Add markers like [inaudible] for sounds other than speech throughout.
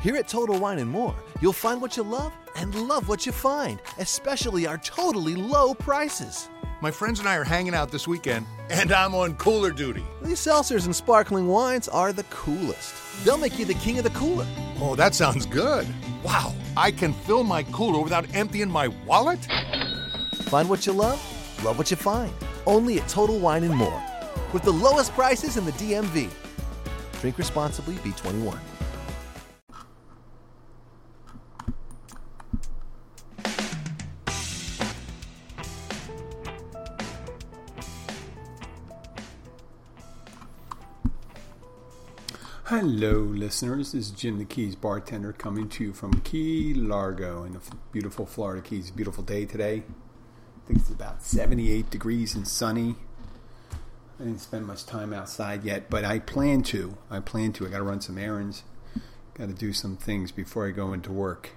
Here at Total Wine and More, you'll find what you love and love what you find, especially our totally low prices. My friends and I are hanging out this weekend, and I'm on cooler duty. These seltzers and sparkling wines are the coolest. They'll make you the king of the cooler. Oh, that sounds good. Wow, I can fill my cooler without emptying my wallet? Find what you love, love what you find. Only at Total Wine and More. With the lowest prices in the DMV. Drink responsibly, B21. Hello, listeners. This is Jim the Keys bartender coming to you from Key Largo in the beautiful Florida Keys. Beautiful day today. I think it's about 78 degrees and sunny. I didn't spend much time outside yet, but I plan to. I plan to. I got to run some errands. Got to do some things before I go into work.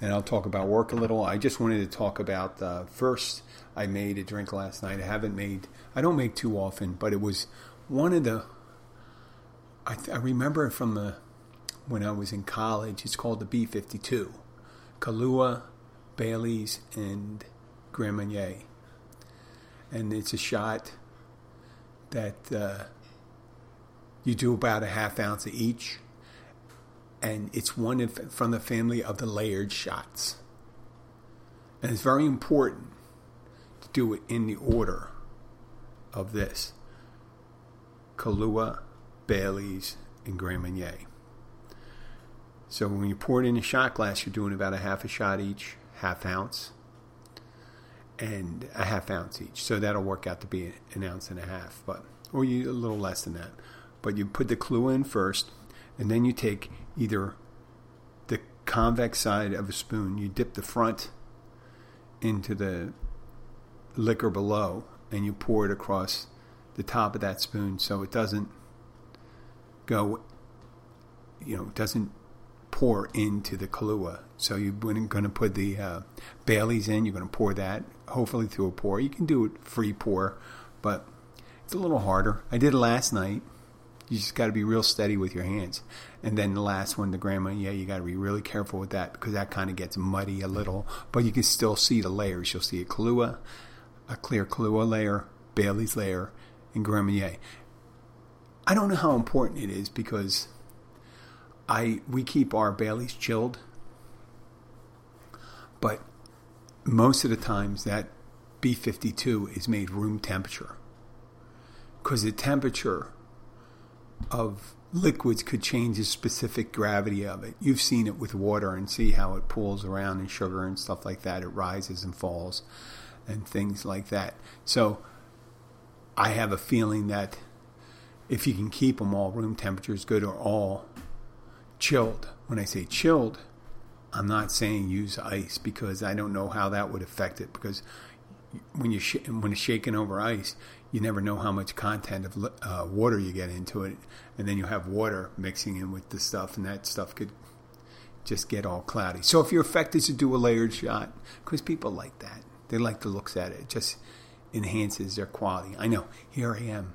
And I'll talk about work a little. I just wanted to talk about uh, first. I made a drink last night. I haven't made. I don't make too often, but it was one of the I, I remember from the when I was in college. It's called the B fifty two, Kahlua, Bailey's, and Grand Marnier, and it's a shot that uh, you do about a half ounce of each, and it's one from the family of the layered shots, and it's very important to do it in the order of this. Kahlua, Bailey's, and Grand Marnier. So when you pour it in a shot glass, you're doing about a half a shot each, half ounce, and a half ounce each. So that'll work out to be an ounce and a half, but or you a little less than that. But you put the Kahlua in first, and then you take either the convex side of a spoon, you dip the front into the liquor below, and you pour it across the top of that spoon so it doesn't go, you know, doesn't pour into the Kahlua. So you're going to put the uh, Bailey's in. You're going to pour that, hopefully through a pour. You can do it free pour, but it's a little harder. I did it last night. You just got to be real steady with your hands. And then the last one, the Grand Marnier, you got to be really careful with that because that kind of gets muddy a little. But you can still see the layers. You'll see a Kahlua, a clear Kahlua layer, Bailey's layer, and Grand Marnier. I don't know how important it is because I we keep our Baileys chilled, but most of the times that B52 is made room temperature because the temperature of liquids could change the specific gravity of it. You've seen it with water and see how it pulls around and sugar and stuff like that. It rises and falls and things like that. So I have a feeling that if you can keep them all room temperature is good or all chilled. When I say chilled, I'm not saying use ice because I don't know how that would affect it because when you sh- when it's shaken over ice, you never know how much content of uh, water you get into it, and then you have water mixing in with the stuff, and that stuff could just get all cloudy. So if you're affected to do a layered shot, because people like that, they like the looks at it. It just enhances their quality. I know. Here I am,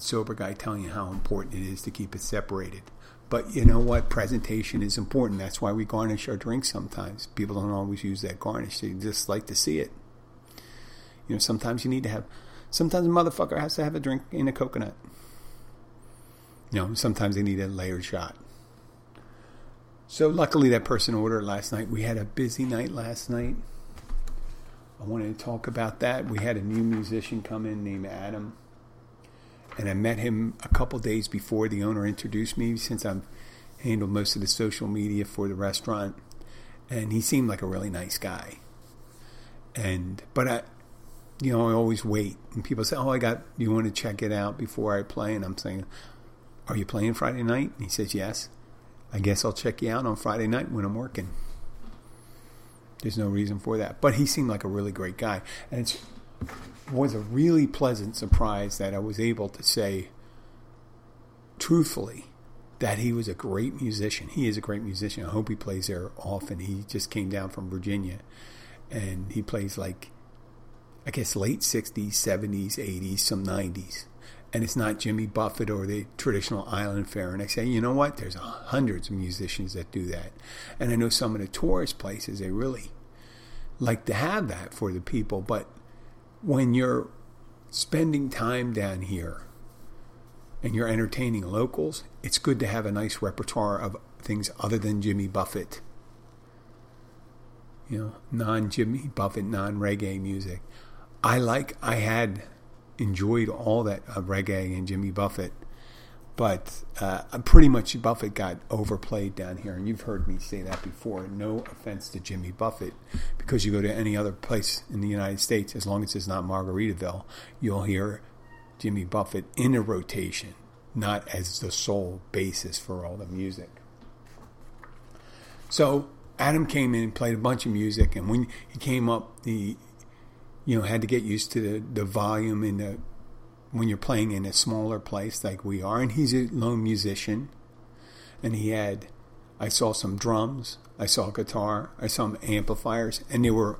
sober guy, telling you how important it is to keep it separated. But you know what? Presentation is important. That's why we garnish our drinks sometimes. People don't always use that garnish. They just like to see it. You know, sometimes you need to have, sometimes a motherfucker has to have a drink in a coconut. You know, sometimes they need a layered shot. So luckily that person ordered last night. We had a busy night last night. I wanted to talk about that. We had a new musician come in named Adam. And I met him a couple days before the owner introduced me since I've handled most of the social media for the restaurant. And he seemed like a really nice guy. And, but I, you know, I always wait. And people say, Oh, I got, you want to check it out before I play? And I'm saying, Are you playing Friday night? And he says, Yes. I guess I'll check you out on Friday night when I'm working. There's no reason for that. But he seemed like a really great guy. And it was a really pleasant surprise that I was able to say truthfully that he was a great musician. He is a great musician. I hope he plays there often. He just came down from Virginia and he plays like I guess late 60s, 70s, 80s, some 90s. and it's not Jimmy Buffett or the traditional island fare. And I say, you know what? There's hundreds of musicians that do that. And I know some of the tourist places, they really like to have that for the people. But when you're spending time down here and you're entertaining locals, it's good to have a nice repertoire of things other than Jimmy Buffett. You know, non Jimmy Buffett, non reggae music. I like, I had enjoyed all that uh, reggae and Jimmy Buffett, but uh, pretty much Buffett got overplayed down here, and you've heard me say that before. No offense to Jimmy Buffett, because you go to any other place in the United States, as long as it's not Margaritaville, you'll hear Jimmy Buffett in a rotation, not as the sole basis for all the music. So Adam came in and played a bunch of music, and when he came up, the you know had to get used to the, the volume and the when you're playing in a smaller place like we are. And he's a lone musician, and he had I saw some drums, I saw guitar, I saw amplifiers, and they were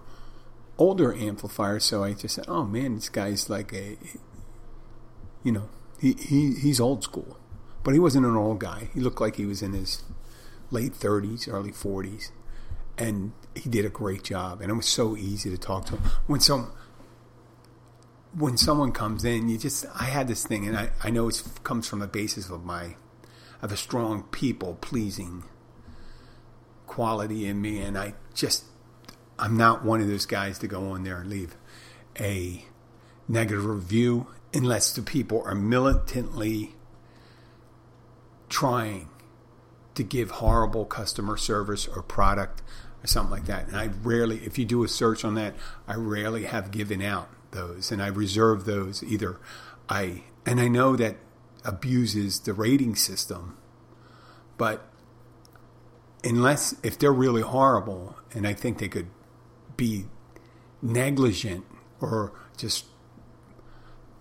older amplifiers. So I just said, "Oh man, this guy's like a you know he, he he's old school." But he wasn't an old guy. He looked like he was in his late 30s, early 40s and he did a great job. And it was so easy to talk to him. When some when someone comes in, you just I had this thing, and I I know it comes from a basis of my of a strong people pleasing quality in me, and I just I'm not one of those guys to go on there and leave a negative review unless the people are militantly trying to give horrible customer service or product or something like that. And I rarely, if you do a search on that, I rarely have given out those, and I reserve those either. I and I know that abuses the rating system, but unless if they're really horrible, and I think they could be negligent or just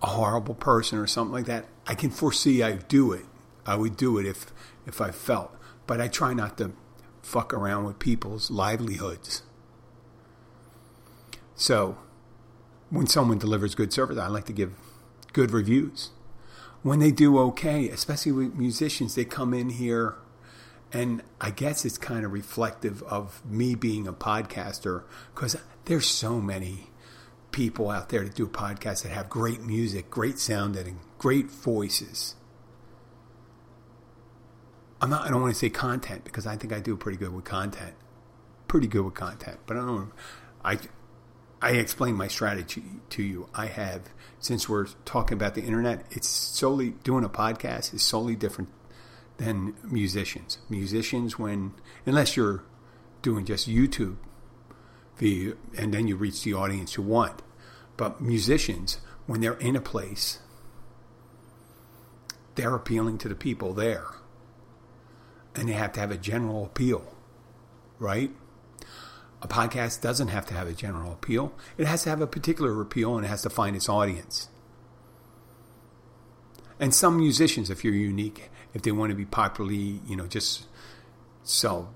a horrible person or something like that, I can foresee I do it. I would do it if if I felt, but I try not to fuck around with people's livelihoods. So, when someone delivers good service, I like to give good reviews. When they do okay, especially with musicians, they come in here, and I guess it's kind of reflective of me being a podcaster because there's so many people out there that do podcasts that have great music, great sound editing, great voices. I'm not. I don't want to say content because I think I do pretty good with content. Pretty good with content, but I don't. I I explain my strategy to you. I have since we're talking about the internet. It's solely doing a podcast is solely different than musicians. Musicians, when unless you're doing just YouTube, the and then you reach the audience you want. But musicians, when they're in a place, they're appealing to the people there and they have to have a general appeal, right? A podcast doesn't have to have a general appeal. It has to have a particular appeal and it has to find its audience. And some musicians, if you're unique, if they want to be popularly, you know, just sell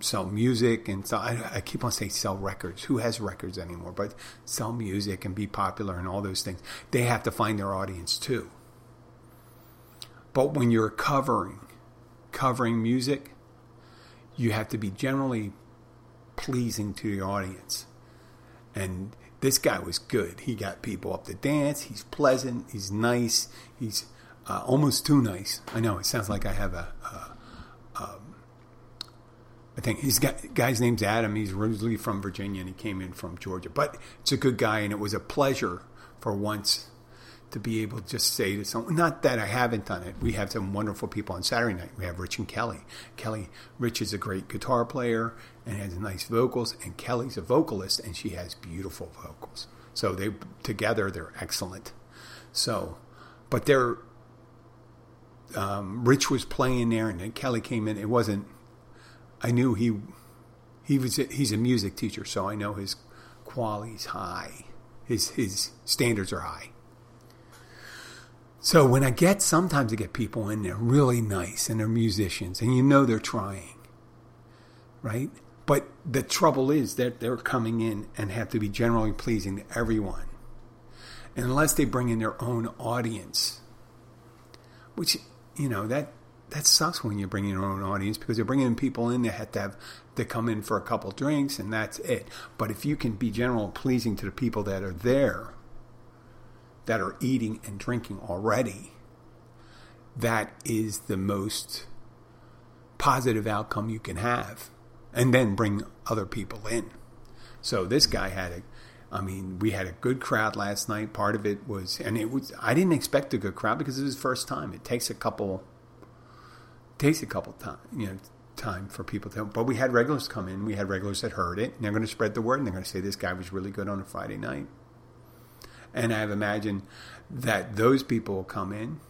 sell music and sell, I, I keep on saying sell records. Who has records anymore? But sell music and be popular and all those things. They have to find their audience too. But when you're covering covering music, you have to be generally pleasing to the audience. And this guy was good. He got people up to dance. He's pleasant. He's nice. He's uh, almost too nice. I know it sounds like I have a. um, I think his guy's name's Adam. He's originally from Virginia and he came in from Georgia. But it's a good guy, and it was a pleasure for once to be able to just say to someone, not that I haven't done it. We have some wonderful people on Saturday night. We have Rich and Kelly. Kelly, Rich is a great guitar player and has nice vocals, and Kelly's a vocalist and she has beautiful vocals. So they together they're excellent. So, but they're um, Rich was playing there, and then Kelly came in. It wasn't. I knew he he was he's a music teacher, so I know his quality's high. His his standards are high. So when I get, sometimes I get people in there really nice and they're musicians and you know they're trying, right? But the trouble is that they're coming in and have to be generally pleasing to everyone. And unless they bring in their own audience, which, you know, that that sucks when you bring in your own audience because you're bringing people in that have to have to come in for a couple drinks and that's it. But if you can be general pleasing to the people that are there, that are eating and drinking already, that is the most positive outcome you can have. And then bring other people in. So this guy had a I mean, we had a good crowd last night. Part of it was, and it was. I didn't expect a good crowd because it was first time. It takes a couple, takes a couple time, you know, time for people to. But we had regulars come in. We had regulars that heard it, and they're going to spread the word, and they're going to say this guy was really good on a Friday night. And I've imagined that those people will come in,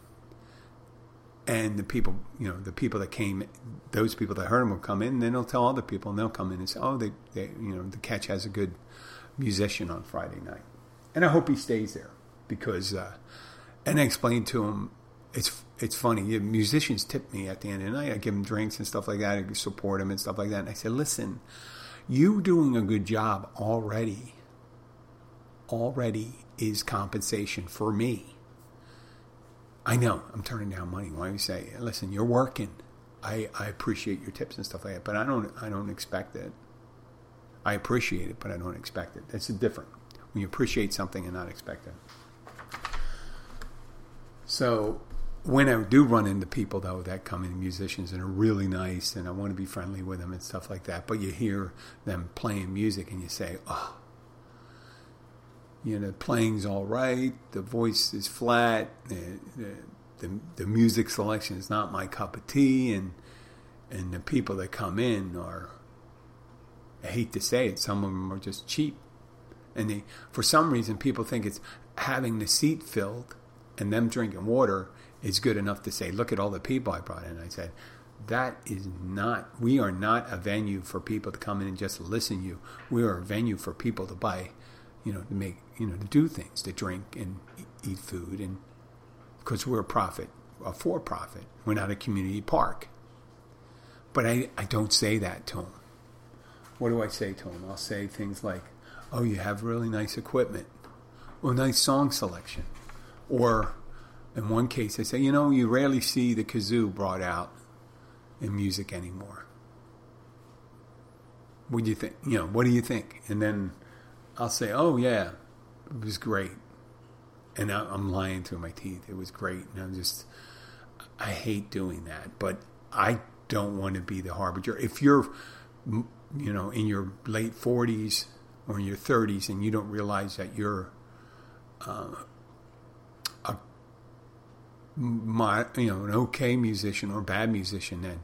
and the people, you know, the people that came, those people that heard him will come in, and then they'll tell other people, and they'll come in and say, oh, they, they you know, the catch has a good musician on Friday night, and I hope he stays there because. Uh, and I explained to him, it's it's funny. Musicians tip me at the end of the night. I give them drinks and stuff like that. I support them and stuff like that. And I said, listen, you doing a good job already. Already is compensation for me. I know I'm turning down money. Why do you say, listen, you're working. I, I appreciate your tips and stuff like that, but I don't I don't expect it. I appreciate it, but I don't expect it. That's different when you appreciate something and not expect it. So when I do run into people though that come in musicians and are really nice and I want to be friendly with them and stuff like that, but you hear them playing music and you say, oh, you know, playing's all right, the voice is flat, the, the, the, music selection is not my cup of tea, and and the people that come in are I hate to say it, some of them are just cheap. And they, for some reason, people think it's having the seat filled and them drinking water is good enough to say, look at all the people I brought in. I said, that is not, we are not a venue for people to come in and just listen to you. We are a venue for people to buy, you know, to make, you know, to do things, to drink and eat food. And because we're a profit, a for profit, we're not a community park. But I, I don't say that to them what do I say to them? I'll say things like, "Oh, you have really nice equipment, or nice song selection," or in one case, I say, "You know, you rarely see the kazoo brought out in music anymore. What do you think? You know, what do you think?" And then I'll say, "Oh yeah, it was great," and I'm lying through my teeth. It was great, and I'm just, I hate doing that, but I don't want to be the harbinger. If you're you know, in your late 40s or in your 30s and you don't realize that you're uh, a my, you know an okay musician or bad musician, then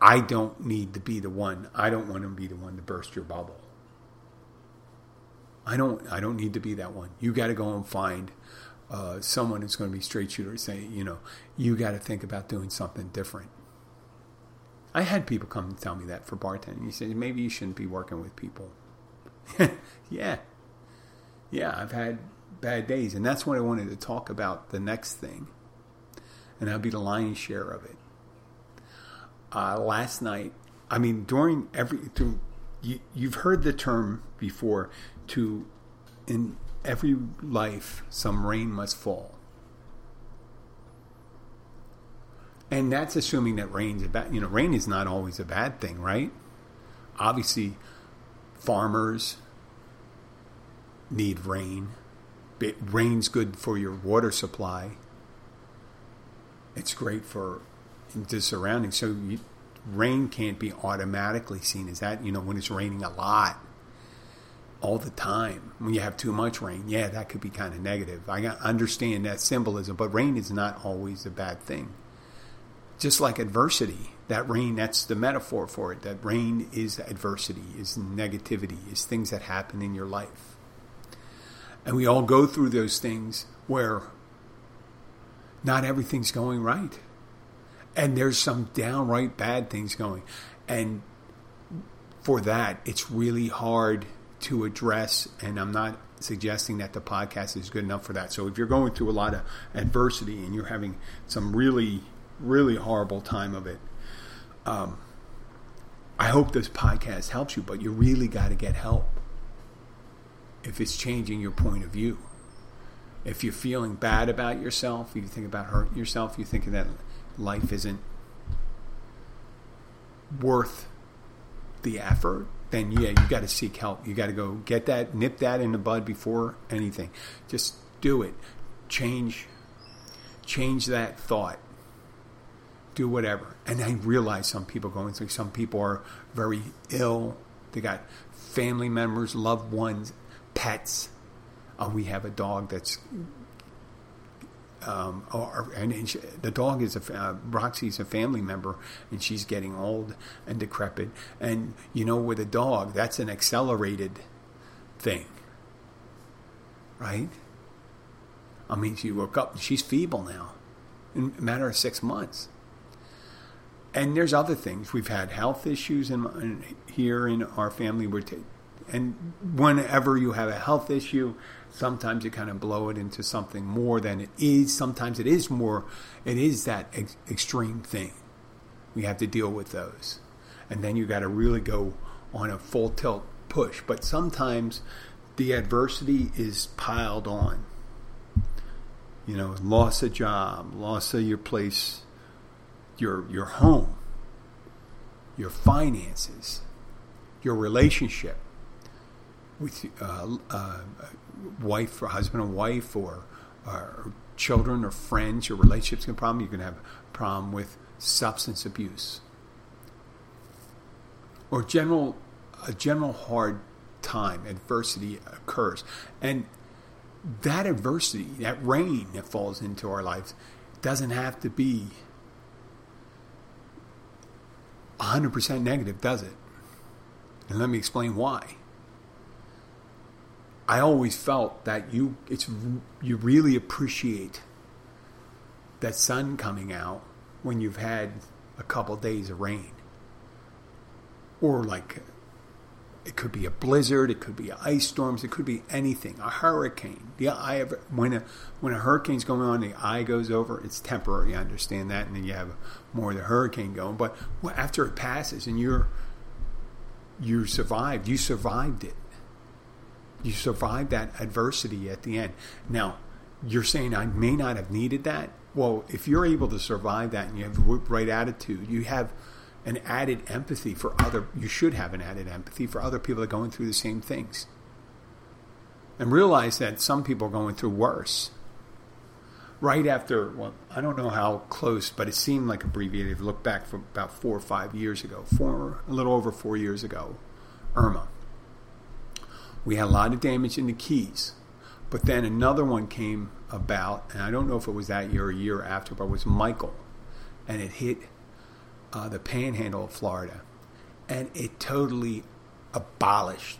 I don't need to be the one. I don't want to be the one to burst your bubble. I don't. I don't need to be that one. You got to go and find uh, someone who's going to be straight shooter. Say, you know, you got to think about doing something different. I had people come and tell me that for bartending. He said, maybe you shouldn't be working with people. [laughs] yeah. Yeah, I've had bad days. And that's what I wanted to talk about the next thing. And that'll be the lion's share of it. Uh, last night, I mean, during every, through, you, you've heard the term before to, in every life, some rain must fall. And that's assuming that rain's a bad, you know, rain is not always a bad thing, right? Obviously, farmers need rain. It, rain's good for your water supply. It's great for the surroundings. So you, rain can't be automatically seen as that. You know, when it's raining a lot, all the time. When you have too much rain, yeah, that could be kind of negative. I understand that symbolism, but rain is not always a bad thing just like adversity, that rain, that's the metaphor for it. That rain is adversity, is negativity, is things that happen in your life. And we all go through those things where not everything's going right. And there's some downright bad things going. And for that, it's really hard to address. And I'm not suggesting that the podcast is good enough for that. So if you're going through a lot of adversity and you're having some really really horrible time of it. Um, I hope this podcast helps you, but you really got to get help if it's changing your point of view. If you're feeling bad about yourself, you think about hurting yourself, you think that life isn't worth the effort, then yeah, you got to seek help. You got to go get that, nip that in the bud before anything. Just do it. Change, change that thought. Do whatever. And I realize some people going through. Some people are very ill. They got family members, loved ones, pets. Uh, we have a dog that's um, or, and, and she, the dog is a uh, Roxy's a family member, and she's getting old and decrepit. And you know, with a dog, that's an accelerated thing, right? I mean, she woke up, she's feeble now, in a matter of six months. And there's other things. We've had health issues in, in here in our family. We're t- and whenever you have a health issue, sometimes you kind of blow it into something more than it is. Sometimes it is more, it is that ex- extreme thing. We have to deal with those. And then you got to really go on a full tilt push. But sometimes the adversity is piled on. You know, loss of job, loss of your place, your your home, your finances, your relationship with uh, uh, wife or husband and wife or, or children or friends, your relationships can problem. You can have a problem with substance abuse. Or general a general hard time adversity occurs. And that adversity that rain that falls into our lives doesn't have to be 100% negative does it? And let me explain why I always felt that you it's you really appreciate that sun coming out when you've had a couple of days of rain. Or like it could be a blizzard, it could be ice storms, it could be anything, a hurricane. The eye of when a when a hurricane's going on, the eye goes over. It's temporary, I understand that, and then you have more of the hurricane going. But after it passes and you're you survived, you survived it you survive that adversity at the end. Now, you're saying I may not have needed that. Well, if you're able to survive that and you have the right attitude, you have an added empathy for other. You should have an added empathy for other people that are going through the same things, and realize that some people are going through worse. Right after, well, I don't know how close, but it seemed like abbreviated. Look back from about four or five years ago, four, a little over four years ago, Irma we had a lot of damage in the Keys. But then another one came about, and I don't know if it was that year or a year after, but it was Michael. And it hit uh, the panhandle of Florida. And it totally abolished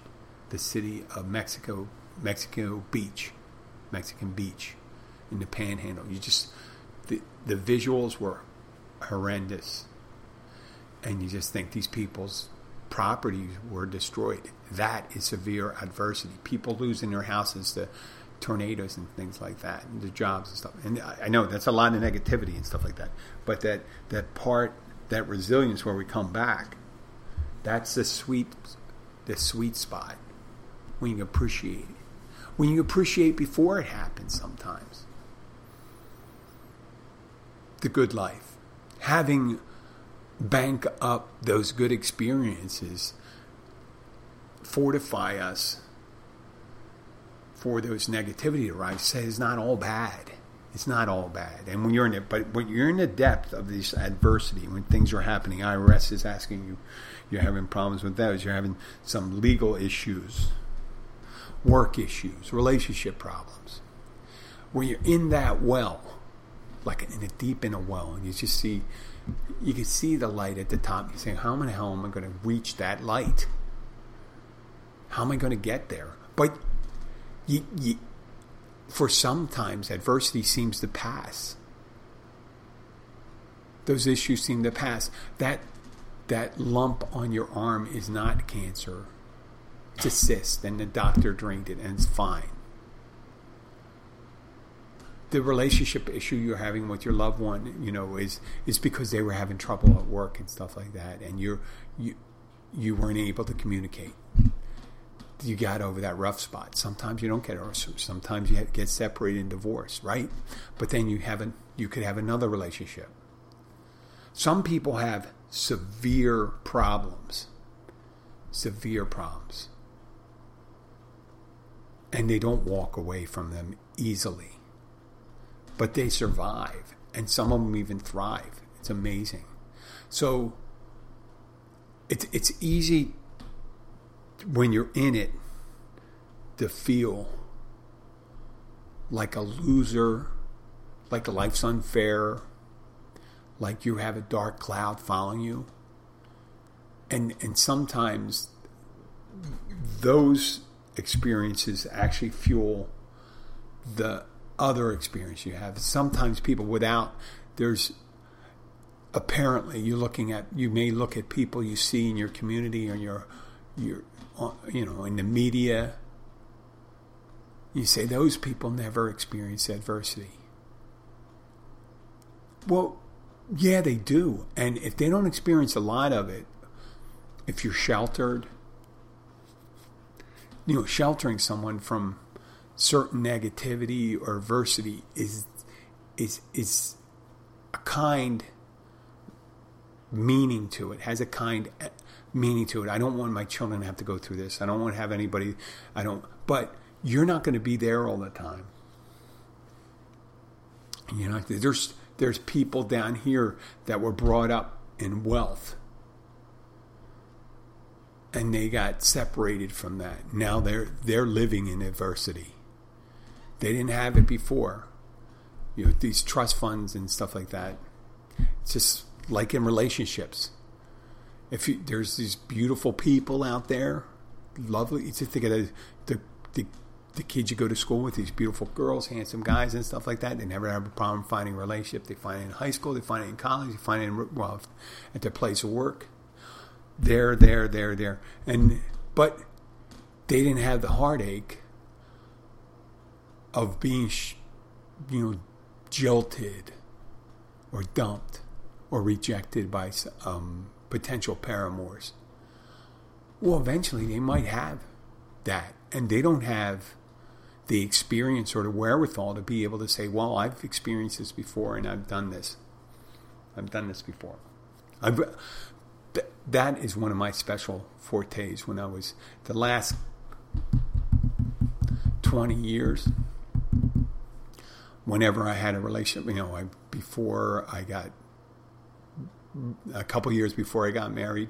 the city of Mexico, Mexico Beach, Mexican Beach in the panhandle. You just, the, the visuals were horrendous. And you just think these people's properties were destroyed. That is severe adversity. People losing their houses to tornadoes and things like that, and their jobs and stuff. And I know that's a lot of negativity and stuff like that. But that that part, that resilience where we come back, that's the sweet, the sweet spot when you appreciate it. When you appreciate before it happens, sometimes the good life, having bank up those good experiences, fortify us for those negativity to rise. Say it's not all bad. It's not all bad. And when you're in it, but when you're in the depth of this adversity, when things are happening, IRS is asking you, you're having problems with those, you're having some legal issues, work issues, relationship problems. When you're in that well, like in a deep in a well, and you just see you can see the light at the top. You're saying, how the hell am I going to reach that light? How am I going to get there? But you, you, for sometimes adversity seems to pass. Those issues seem to pass. That that lump on your arm is not cancer. It's a cyst, and the doctor drained it, and it's fine the relationship issue you're having with your loved one, you know, is is because they were having trouble at work and stuff like that, and you're you you weren't able to communicate. You got over that rough spot. Sometimes you don't get over. Sometimes you get separated and divorced, right? But then you haven't. You could have another relationship. Some people have severe problems, severe problems, and they don't walk away from them easily. But they survive, and some of them even thrive. It's amazing. So it's it's easy when you're in it to feel like a loser, like life's unfair, like you have a dark cloud following you. And and sometimes those experiences actually fuel the other experience you have. Sometimes people without there's apparently you're looking at you may look at people you see in your community or your your you know, in the media, you say those people never experience adversity. Well, yeah, they do. And if they don't experience a lot of it, if you're sheltered, you know, sheltering someone from certain negativity or adversity is is is a kind meaning to it, has a kind meaning to it. I don't want my children to have to go through this. I don't want to have anybody. I don't. But you're not going to be there all the time. You know, there's there's people down here that were brought up in wealth, and they got separated from that. Now they're they're living in adversity. They didn't have it before. You know, these trust funds and stuff like that. It's just like in relationships if you, there's these beautiful people out there, lovely. You just think of the, the, the the kids you go to school with, these beautiful girls, handsome guys, and stuff like that. They never have a problem finding a relationship. They find it in high school, they find it in college, they find it in, well at their place of work. There, there, there, there, and but they didn't have the heartache of being, you know, jilted or dumped or rejected by um, potential paramours. Well, eventually they might have that, and they don't have the experience or the wherewithal to be able to say, "Well, I've experienced this before, and I've done this. I've done this before." I've, th- that is one of my special fortes when I was the last twenty years. Whenever I had a relationship, you know, I, before I got a couple years before I got married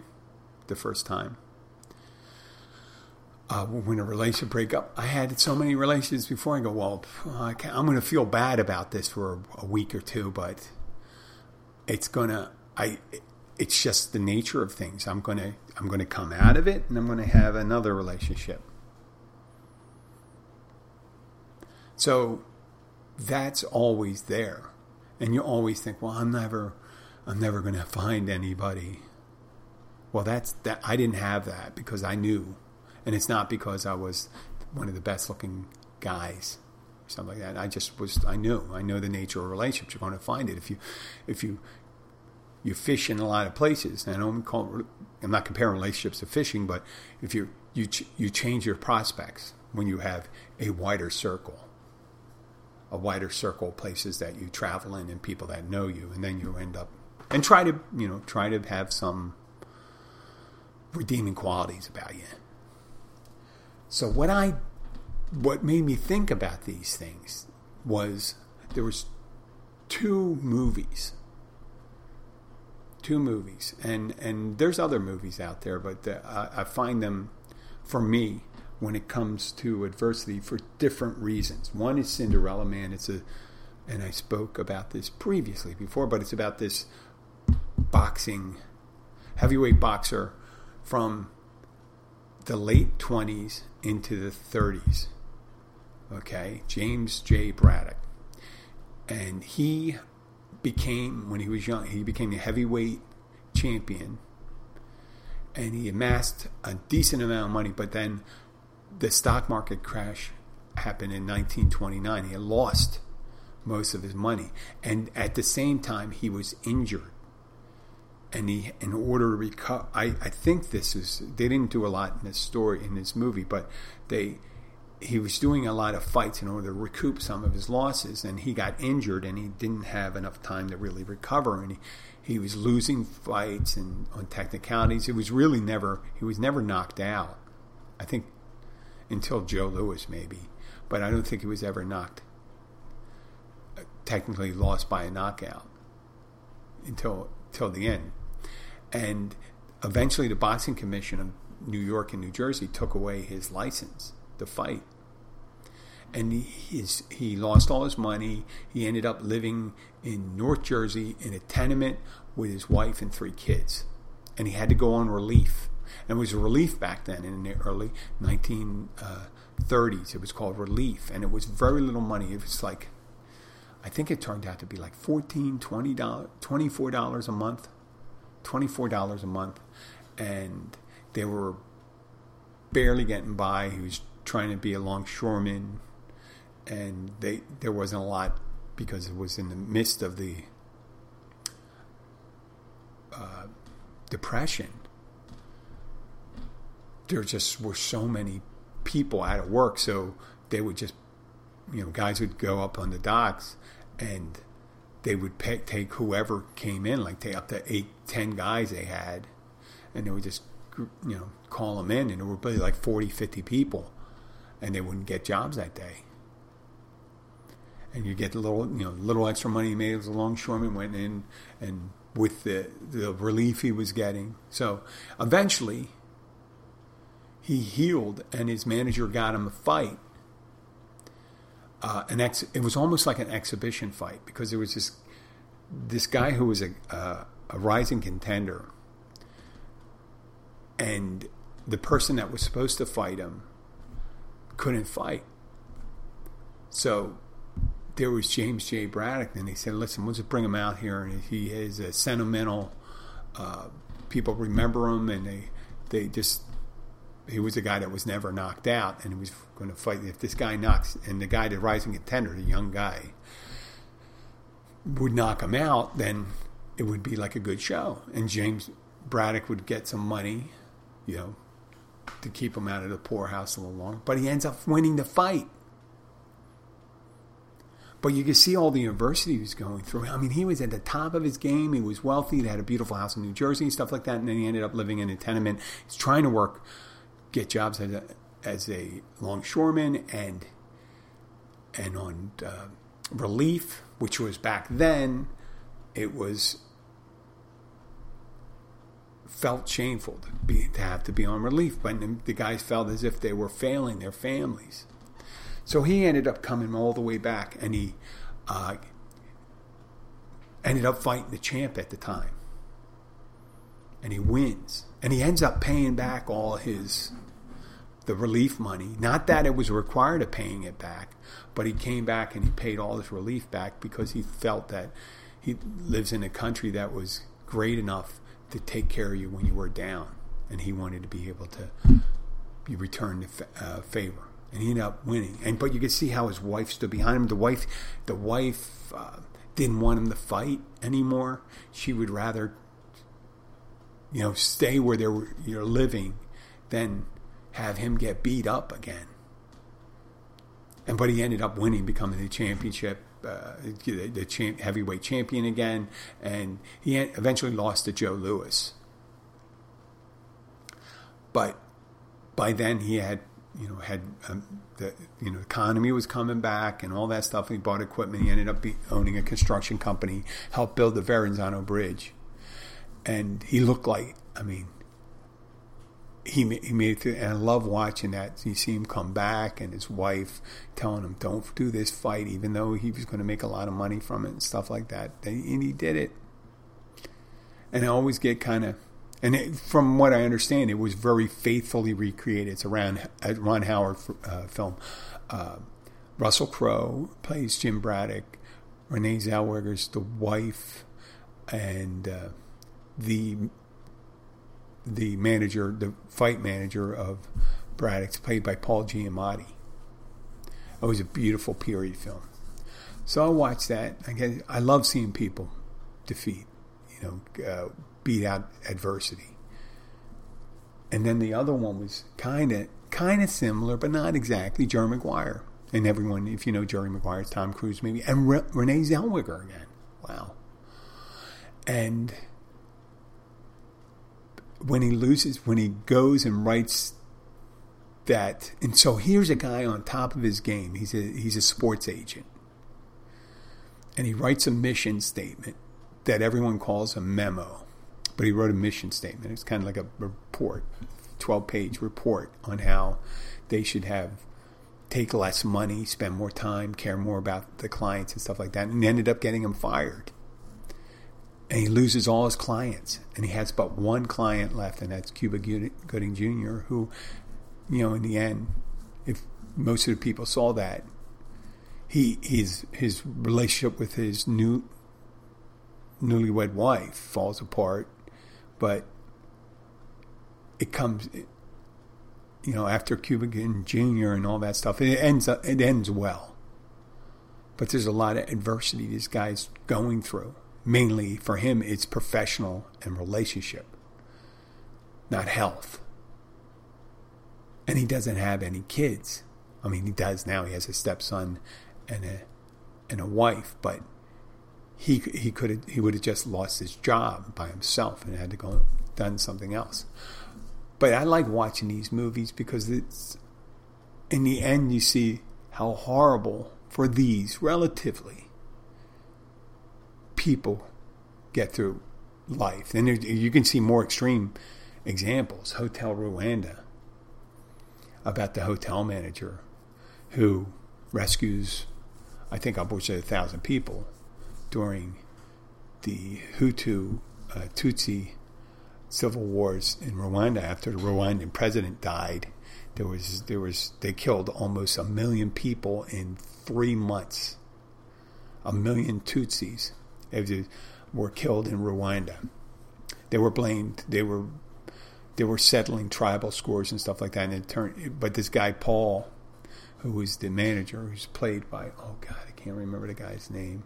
the first time. Uh, when a relationship break up, I had so many relationships before. I go, well, I am going to feel bad about this for a week or two, but it's gonna. I. It's just the nature of things. I'm gonna. I'm gonna come out of it, and I'm gonna have another relationship. So, that's always there, and you always think, well, I'm never I'm never going to find anybody. Well, that's that. I didn't have that because I knew, and it's not because I was one of the best looking guys or something like that. I just was. I knew. I know the nature of relationships. You're going to find it if you, if you, you fish in a lot of places. And I don't call. I'm not comparing relationships to fishing, but if you you you change your prospects when you have a wider circle a wider circle of places that you travel in and people that know you, and then you end up and try to you know try to have some redeeming qualities about you. So what I what made me think about these things was there was two movies. Two movies. And and there's other movies out there but the, I, I find them for me when it comes to adversity for different reasons. One is cinderella man. It's a and i spoke about this previously before but it's about this boxing, heavyweight boxer from the late 20s into the 30s. Okay, James J. Braddock. And he became, when he was young, he became the heavyweight champion. And he amassed a decent amount of money, but then the stock market crash happened in 1929. He lost most of his money. And at the same time, he was injured and he, in order to recover, I, I think this is they didn't do a lot in this story in this movie, but they he was doing a lot of fights in order to recoup some of his losses, and he got injured, and he didn't have enough time to really recover, and he he was losing fights and on technicalities. It was really never he was never knocked out. I think until Joe Louis maybe, but I don't think he was ever knocked. Technically lost by a knockout until till the end, and eventually the boxing commission of New York and New Jersey took away his license to fight and he, he lost all his money. He ended up living in North Jersey in a tenement with his wife and three kids. And he had to go on relief. And it was relief back then in the early 1930s. Uh, it was called relief. And it was very little money. It was like, I think it turned out to be like $14, $20, $24 a month. $24 a month. And they were barely getting by. He was trying to be a longshoreman and they there wasn't a lot because it was in the midst of the uh, depression. There just were so many people out of work, so they would just, you know, guys would go up on the docks and they would pay, take whoever came in, like take up to eight, ten guys they had, and they would just, you know, call them in, and it would be like 40, 50 people, and they wouldn't get jobs that day and you get a little, you know, little extra money he made as a longshoreman went in, and with the the relief he was getting, so eventually he healed, and his manager got him a fight. Uh, an ex, it was almost like an exhibition fight because there was this this guy who was a uh, a rising contender, and the person that was supposed to fight him couldn't fight. So there was James J. Braddock, and they said, "Listen, just bring him out here." And he is a sentimental. Uh, people remember him, and they they just he was a guy that was never knocked out, and he was going to fight. If this guy knocks, and the guy, the rising contender, the young guy, would knock him out, then it would be like a good show, and James Braddock would get some money, you know, to keep him out of the poorhouse a little longer. But he ends up winning the fight. But you can see all the adversity he was going through. I mean, he was at the top of his game. He was wealthy. He had a beautiful house in New Jersey and stuff like that. And then he ended up living in a tenement. He's trying to work, get jobs as a, as a longshoreman and and on uh, relief, which was back then, it was felt shameful to, be, to have to be on relief. But the guys felt as if they were failing their families. So he ended up coming all the way back, and he uh, ended up fighting the champ at the time, and he wins, and he ends up paying back all his the relief money. Not that it was required of paying it back, but he came back and he paid all his relief back because he felt that he lives in a country that was great enough to take care of you when you were down, and he wanted to be able to be returned the uh, favor and he ended up winning. And but you could see how his wife stood behind him. The wife, the wife uh, didn't want him to fight anymore. She would rather, you know, stay where they were you're living than have him get beat up again. And but he ended up winning, becoming the championship. Uh, the, the champ, heavyweight champion again, and he eventually lost to Joe Louis. But by then he had you know had um, the you know economy was coming back and all that stuff. He bought equipment. He ended up be, owning a construction company, helped build the Verrazano Bridge, and he looked like I mean. He, he made it through, and I love watching that. You see him come back, and his wife telling him, "Don't do this fight," even though he was going to make a lot of money from it and stuff like that. And he did it. And I always get kind of and it, from what I understand, it was very faithfully recreated. It's a Ron, a Ron Howard uh, film. Uh, Russell Crowe plays Jim Braddock. Renee Zellweger's the wife, and uh, the the manager, the fight manager of Braddock's played by Paul Giamatti. It was a beautiful period film. So I watched that. I guess I love seeing people defeat you know, uh, beat out adversity. And then the other one was kind of kind of similar, but not exactly. Jerry Maguire, and everyone, if you know Jerry Maguire, Tom Cruise maybe, and Re- Renee Zellweger again. Wow. And when he loses, when he goes and writes that, and so here's a guy on top of his game. He's a he's a sports agent, and he writes a mission statement that everyone calls a memo, but he wrote a mission statement. It's kind of like a report, twelve page report on how they should have take less money, spend more time, care more about the clients and stuff like that, and ended up getting him fired and he loses all his clients, and he has but one client left, and that's Cuba Gooding Jr., who, you know, in the end, if most of the people saw that, he his his relationship with his new newlywed wife falls apart, but it comes, you know, after Cuba Gooding Jr. and all that stuff, it ends it ends well. But there's a lot of adversity this guy's going through mainly for him, it's professional and relationship, not health. And he doesn't have any kids. I mean, he does now. He has a stepson and a and a wife, but he he could he would have just lost his job by himself and had to go done something else. But I like watching these movies because it's in the end you see how horrible for these relatively people get through life. And you can see more extreme examples. Hotel Rwanda, about the hotel manager who rescues, I think, of a thousand people during the Hutu uh, Tutsi civil wars in Rwanda. After the Rwandan president died, there was there was they killed almost a million people in three months. A million Tutsis were killed in Rwanda. They were blamed. They were they were settling tribal scores and stuff like that. And it turned, but this guy Paul, who was the manager, who's played by oh god, I can't remember the guy's name,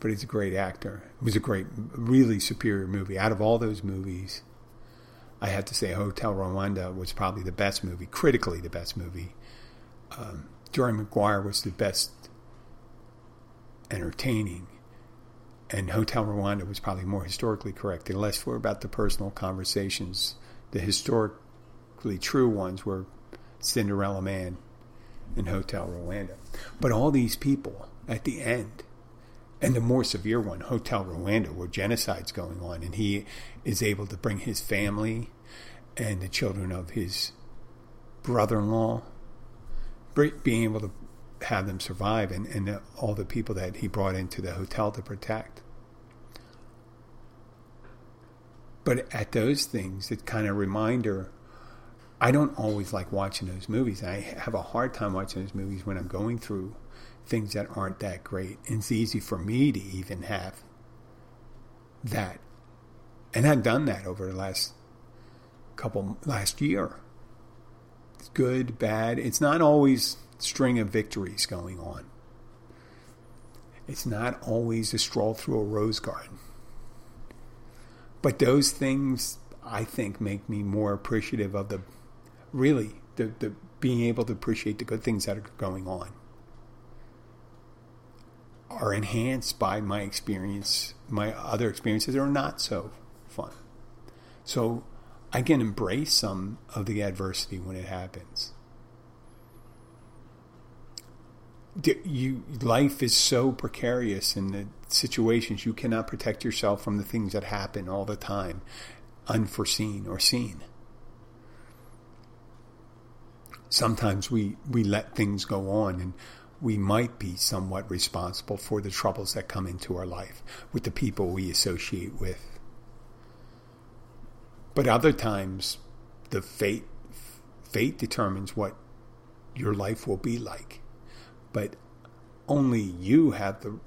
but he's a great actor. It was a great, really superior movie. Out of all those movies, I have to say Hotel Rwanda was probably the best movie, critically the best movie. Um, Jerry Maguire was the best entertaining and Hotel Rwanda was probably more historically correct. The less were about the personal conversations. The historically true ones were Cinderella Man and Hotel Rwanda. But all these people at the end, and the more severe one, Hotel Rwanda, where genocide's going on, and he is able to bring his family and the children of his brother-in-law, being able to have them survive, and, and all the people that he brought into the hotel to protect. But at those things, it's kind of reminder. I don't always like watching those movies. I have a hard time watching those movies when I'm going through things that aren't that great. And it's easy for me to even have that. And I've done that over the last couple, last year. It's good, bad. It's not always string of victories going on. It's not always a stroll through a rose garden. But those things, I think, make me more appreciative of the really the, the being able to appreciate the good things that are going on are enhanced by my experience, my other experiences are not so fun. So I can embrace some of the adversity when it happens. You, life is so precarious in the situations you cannot protect yourself from the things that happen all the time, unforeseen or seen. Sometimes we, we let things go on and we might be somewhat responsible for the troubles that come into our life with the people we associate with. But other times, the fate fate determines what your life will be like. But only you have the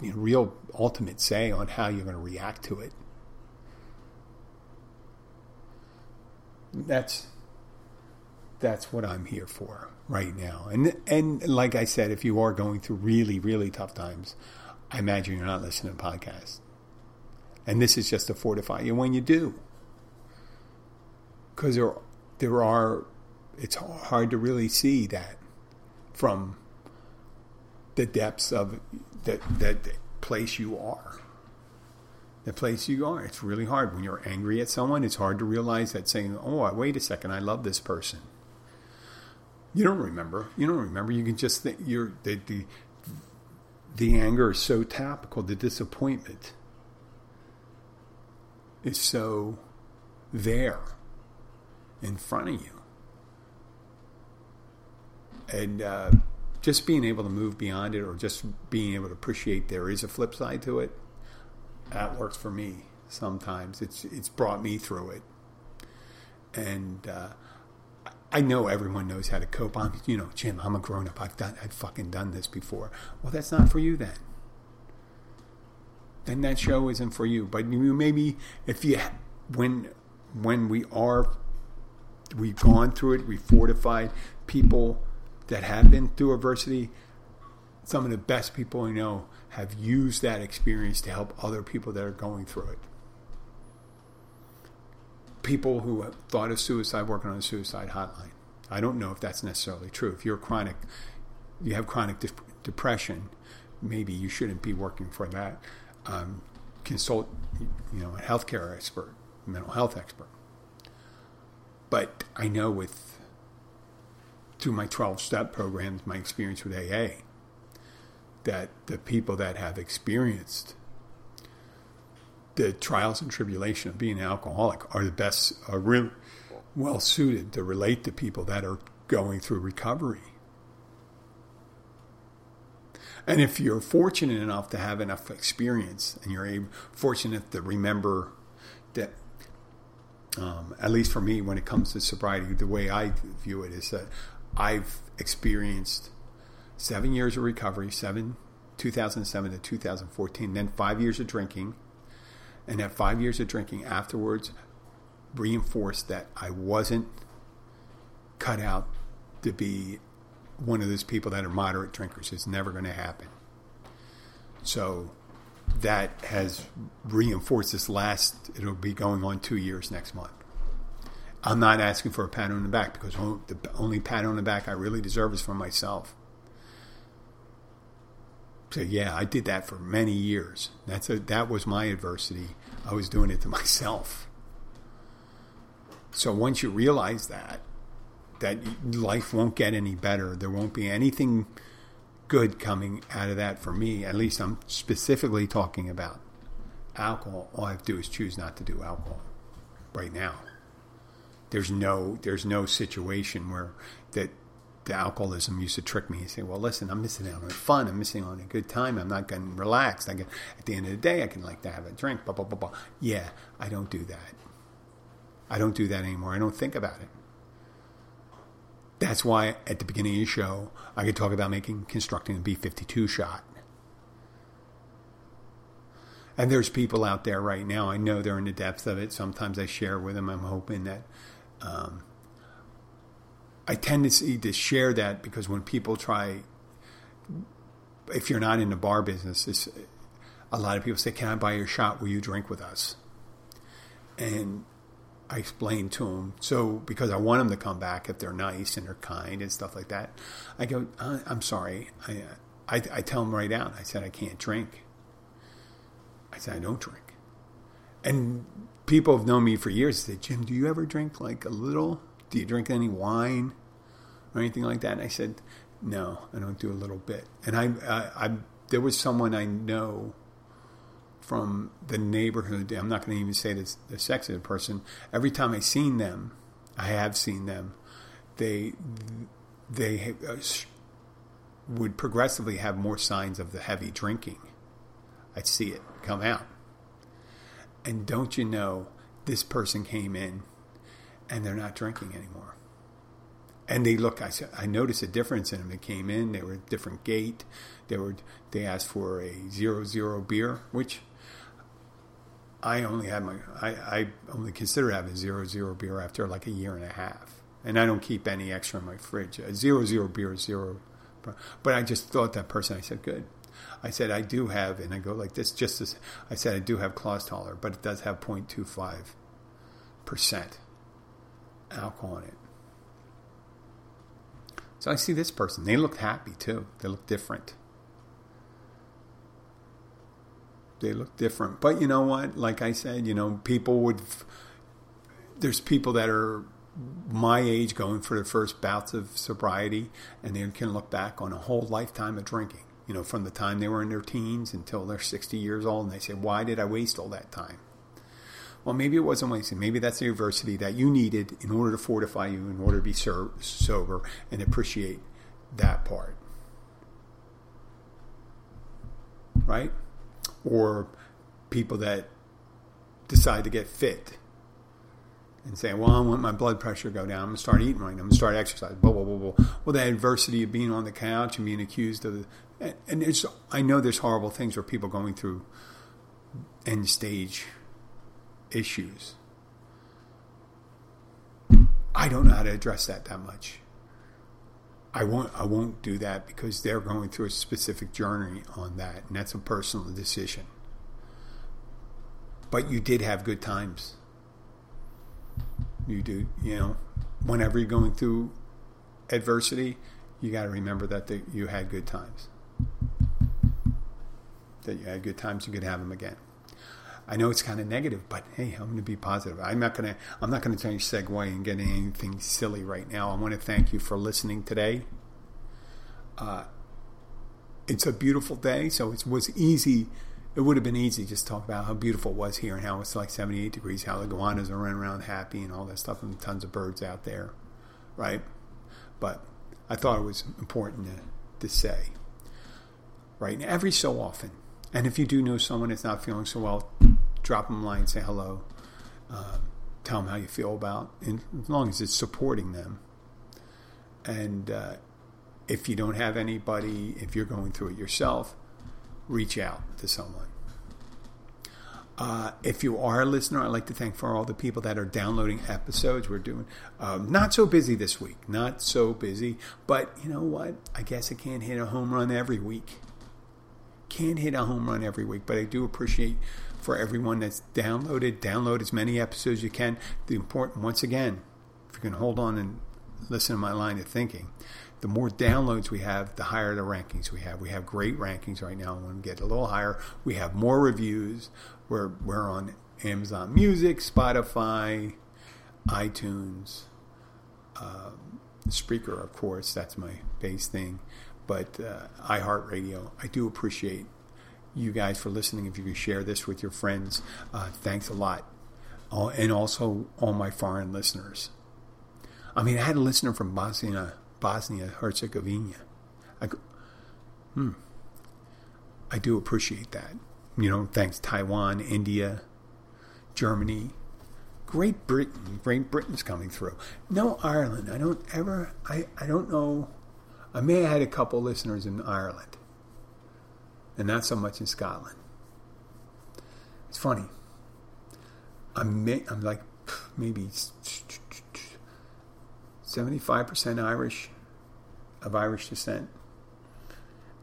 you know, real ultimate say on how you're going to react to it. That's that's what I'm here for right now. And and like I said, if you are going through really really tough times, I imagine you're not listening to podcasts. And this is just to fortify you when you do. Because there, there are, it's hard to really see that from the depths of that, that place you are. The place you are. It's really hard. When you're angry at someone, it's hard to realize that saying, oh, wait a second, I love this person. You don't remember. You don't remember. You can just think you're the, the the anger is so topical. The disappointment is so there in front of you. And uh, just being able to move beyond it or just being able to appreciate there is a flip side to it, that works for me sometimes. It's, it's brought me through it. And uh, I know everyone knows how to cope. I'm, you know, Jim, I'm a grown up. I've done, I've fucking done this before. Well, that's not for you then. Then that show isn't for you. But you maybe if you when when we are we've gone through it, we fortified people that have been through adversity. Some of the best people I know have used that experience to help other people that are going through it people who have thought of suicide working on a suicide hotline. I don't know if that's necessarily true. If you're chronic, you have chronic de- depression, maybe you shouldn't be working for that. Um, consult, you know, a healthcare expert, mental health expert. But I know with through my 12 step programs, my experience with AA, that the people that have experienced the trials and tribulation of being an alcoholic are the best, are really well suited to relate to people that are going through recovery. And if you're fortunate enough to have enough experience and you're able, fortunate to remember that, um, at least for me, when it comes to sobriety, the way I view it is that I've experienced seven years of recovery, seven, 2007 to 2014, then five years of drinking, and that five years of drinking afterwards reinforced that I wasn't cut out to be one of those people that are moderate drinkers. It's never going to happen. So that has reinforced this last, it'll be going on two years next month. I'm not asking for a pat on the back because the only pat on the back I really deserve is from myself. So yeah, I did that for many years. That's a, that was my adversity. I was doing it to [laughs] myself. So once you realize that, that life won't get any better, there won't be anything good coming out of that for me. At least I'm specifically talking about alcohol. All I have to do is choose not to do alcohol right now. There's no there's no situation where that the alcoholism used to trick me and say, well, listen, I'm missing out on fun. I'm missing on a good time. I'm not getting relaxed. I get, at the end of the day, I can like to have a drink, blah, blah, blah, blah. Yeah, I don't do that. I don't do that anymore. I don't think about it. That's why at the beginning of the show, I could talk about making, constructing a B 52 shot. And there's people out there right now, I know they're in the depths of it. Sometimes I share with them. I'm hoping that um, I tend to share that because when people try, if you're not in the bar business, a lot of people say, "Can I buy your shot? Will you drink with us?" And I explain to them. So because I want them to come back if they're nice and they're kind and stuff like that, I go, uh, "I'm sorry." I, I, I tell them right out. I said, "I can't drink." I said, "I don't drink," and people have known me for years. Say, "Jim, do you ever drink like a little?" do you drink any wine or anything like that? And I said, no, I don't do a little bit. And I, I, I there was someone I know from the neighborhood. I'm not going to even say this, the sex of the person. Every time I seen them, I have seen them. They, they uh, would progressively have more signs of the heavy drinking. I'd see it come out. And don't you know, this person came in and they're not drinking anymore. And they look. I I noticed a difference in them. They came in. They were a different gait. They were. They asked for a zero zero beer, which I only had my. I, I only consider having zero zero beer after like a year and a half, and I don't keep any extra in my fridge. A zero zero beer zero. But I just thought that person. I said, good. I said, I do have, and I go like this, just as I said, I do have Clausthaler, but it does have 0.25% alcohol in it. So I see this person. They look happy too. They look different. They look different. But you know what? Like I said, you know, people would. There's people that are my age going for their first bouts of sobriety, and they can look back on a whole lifetime of drinking. You know, from the time they were in their teens until they're 60 years old, and they say, "Why did I waste all that time?" Well, maybe it wasn't wasting. Maybe that's the adversity that you needed in order to fortify you, in order to be sober and appreciate that part. Right? Or people that decide to get fit and say, well, I want my blood pressure to go down. I'm going to start eating right. I'm going to start exercising. Blah, blah, blah, blah. Well, the adversity of being on the couch and being accused of, and it's, I know there's horrible things where people going through end stage issues. I don't know how to address that that much. I won't. I won't do that because they're going through a specific journey on that, and that's a personal decision. But you did have good times. You do, you know, whenever you're going through adversity, you got to remember that the, you had good times. That you had good times, you could have them again. I know it's kind of negative, but hey, I'm going to be positive. I'm not going to. I'm not going to change segue and get anything silly right now. I want to thank you for listening today. Uh, it's a beautiful day, so it was easy. It would have been easy just to talk about how beautiful it was here and how it's like 78 degrees, how the iguanas are running around happy and all that stuff, and tons of birds out there, right? But I thought it was important to, to say, right? And every so often, and if you do know someone that's not feeling so well, drop them a line, say hello, uh, tell them how you feel about, and as long as it's supporting them. And uh, if you don't have anybody, if you're going through it yourself, reach out to someone. Uh, if you are a listener, I'd like to thank for all the people that are downloading episodes. We're doing um, not so busy this week, not so busy, but you know what? I guess I can't hit a home run every week can't hit a home run every week, but I do appreciate for everyone that's downloaded, download as many episodes as you can. The important, once again, if you can hold on and listen to my line of thinking, the more downloads we have, the higher the rankings we have. We have great rankings right now. When we get a little higher, we have more reviews. We're, we're on Amazon Music, Spotify, iTunes, uh, Spreaker, of course. That's my base thing but uh, iHeartRadio. I do appreciate you guys for listening. If you could share this with your friends, uh, thanks a lot. Uh, and also all my foreign listeners. I mean, I had a listener from Bosnia, Bosnia Herzegovina. I, hmm, I do appreciate that. You know, thanks Taiwan, India, Germany, Great Britain. Great Britain's coming through. No Ireland. I don't ever. I, I don't know I may have had a couple listeners in Ireland, and not so much in Scotland. It's funny. I'm I'm like maybe seventy five percent Irish, of Irish descent,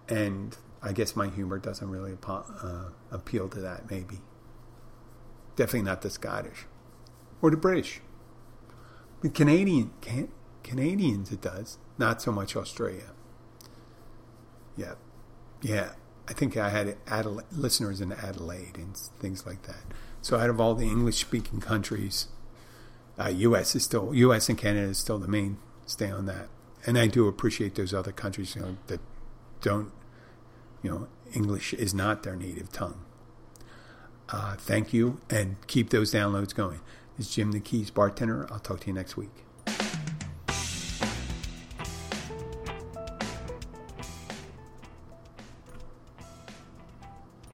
and I guess my humor doesn't really uh, appeal to that. Maybe definitely not the Scottish or the British. But Canadian can Canadians, it does. Not so much Australia. Yeah. Yeah. I think I had Adelaide, listeners in Adelaide and things like that. So out of all the English speaking countries, uh, U.S. is still U.S. and Canada is still the main stay on that. And I do appreciate those other countries you know, that don't, you know, English is not their native tongue. Uh, thank you and keep those downloads going. It's Jim the Keys bartender. I'll talk to you next week.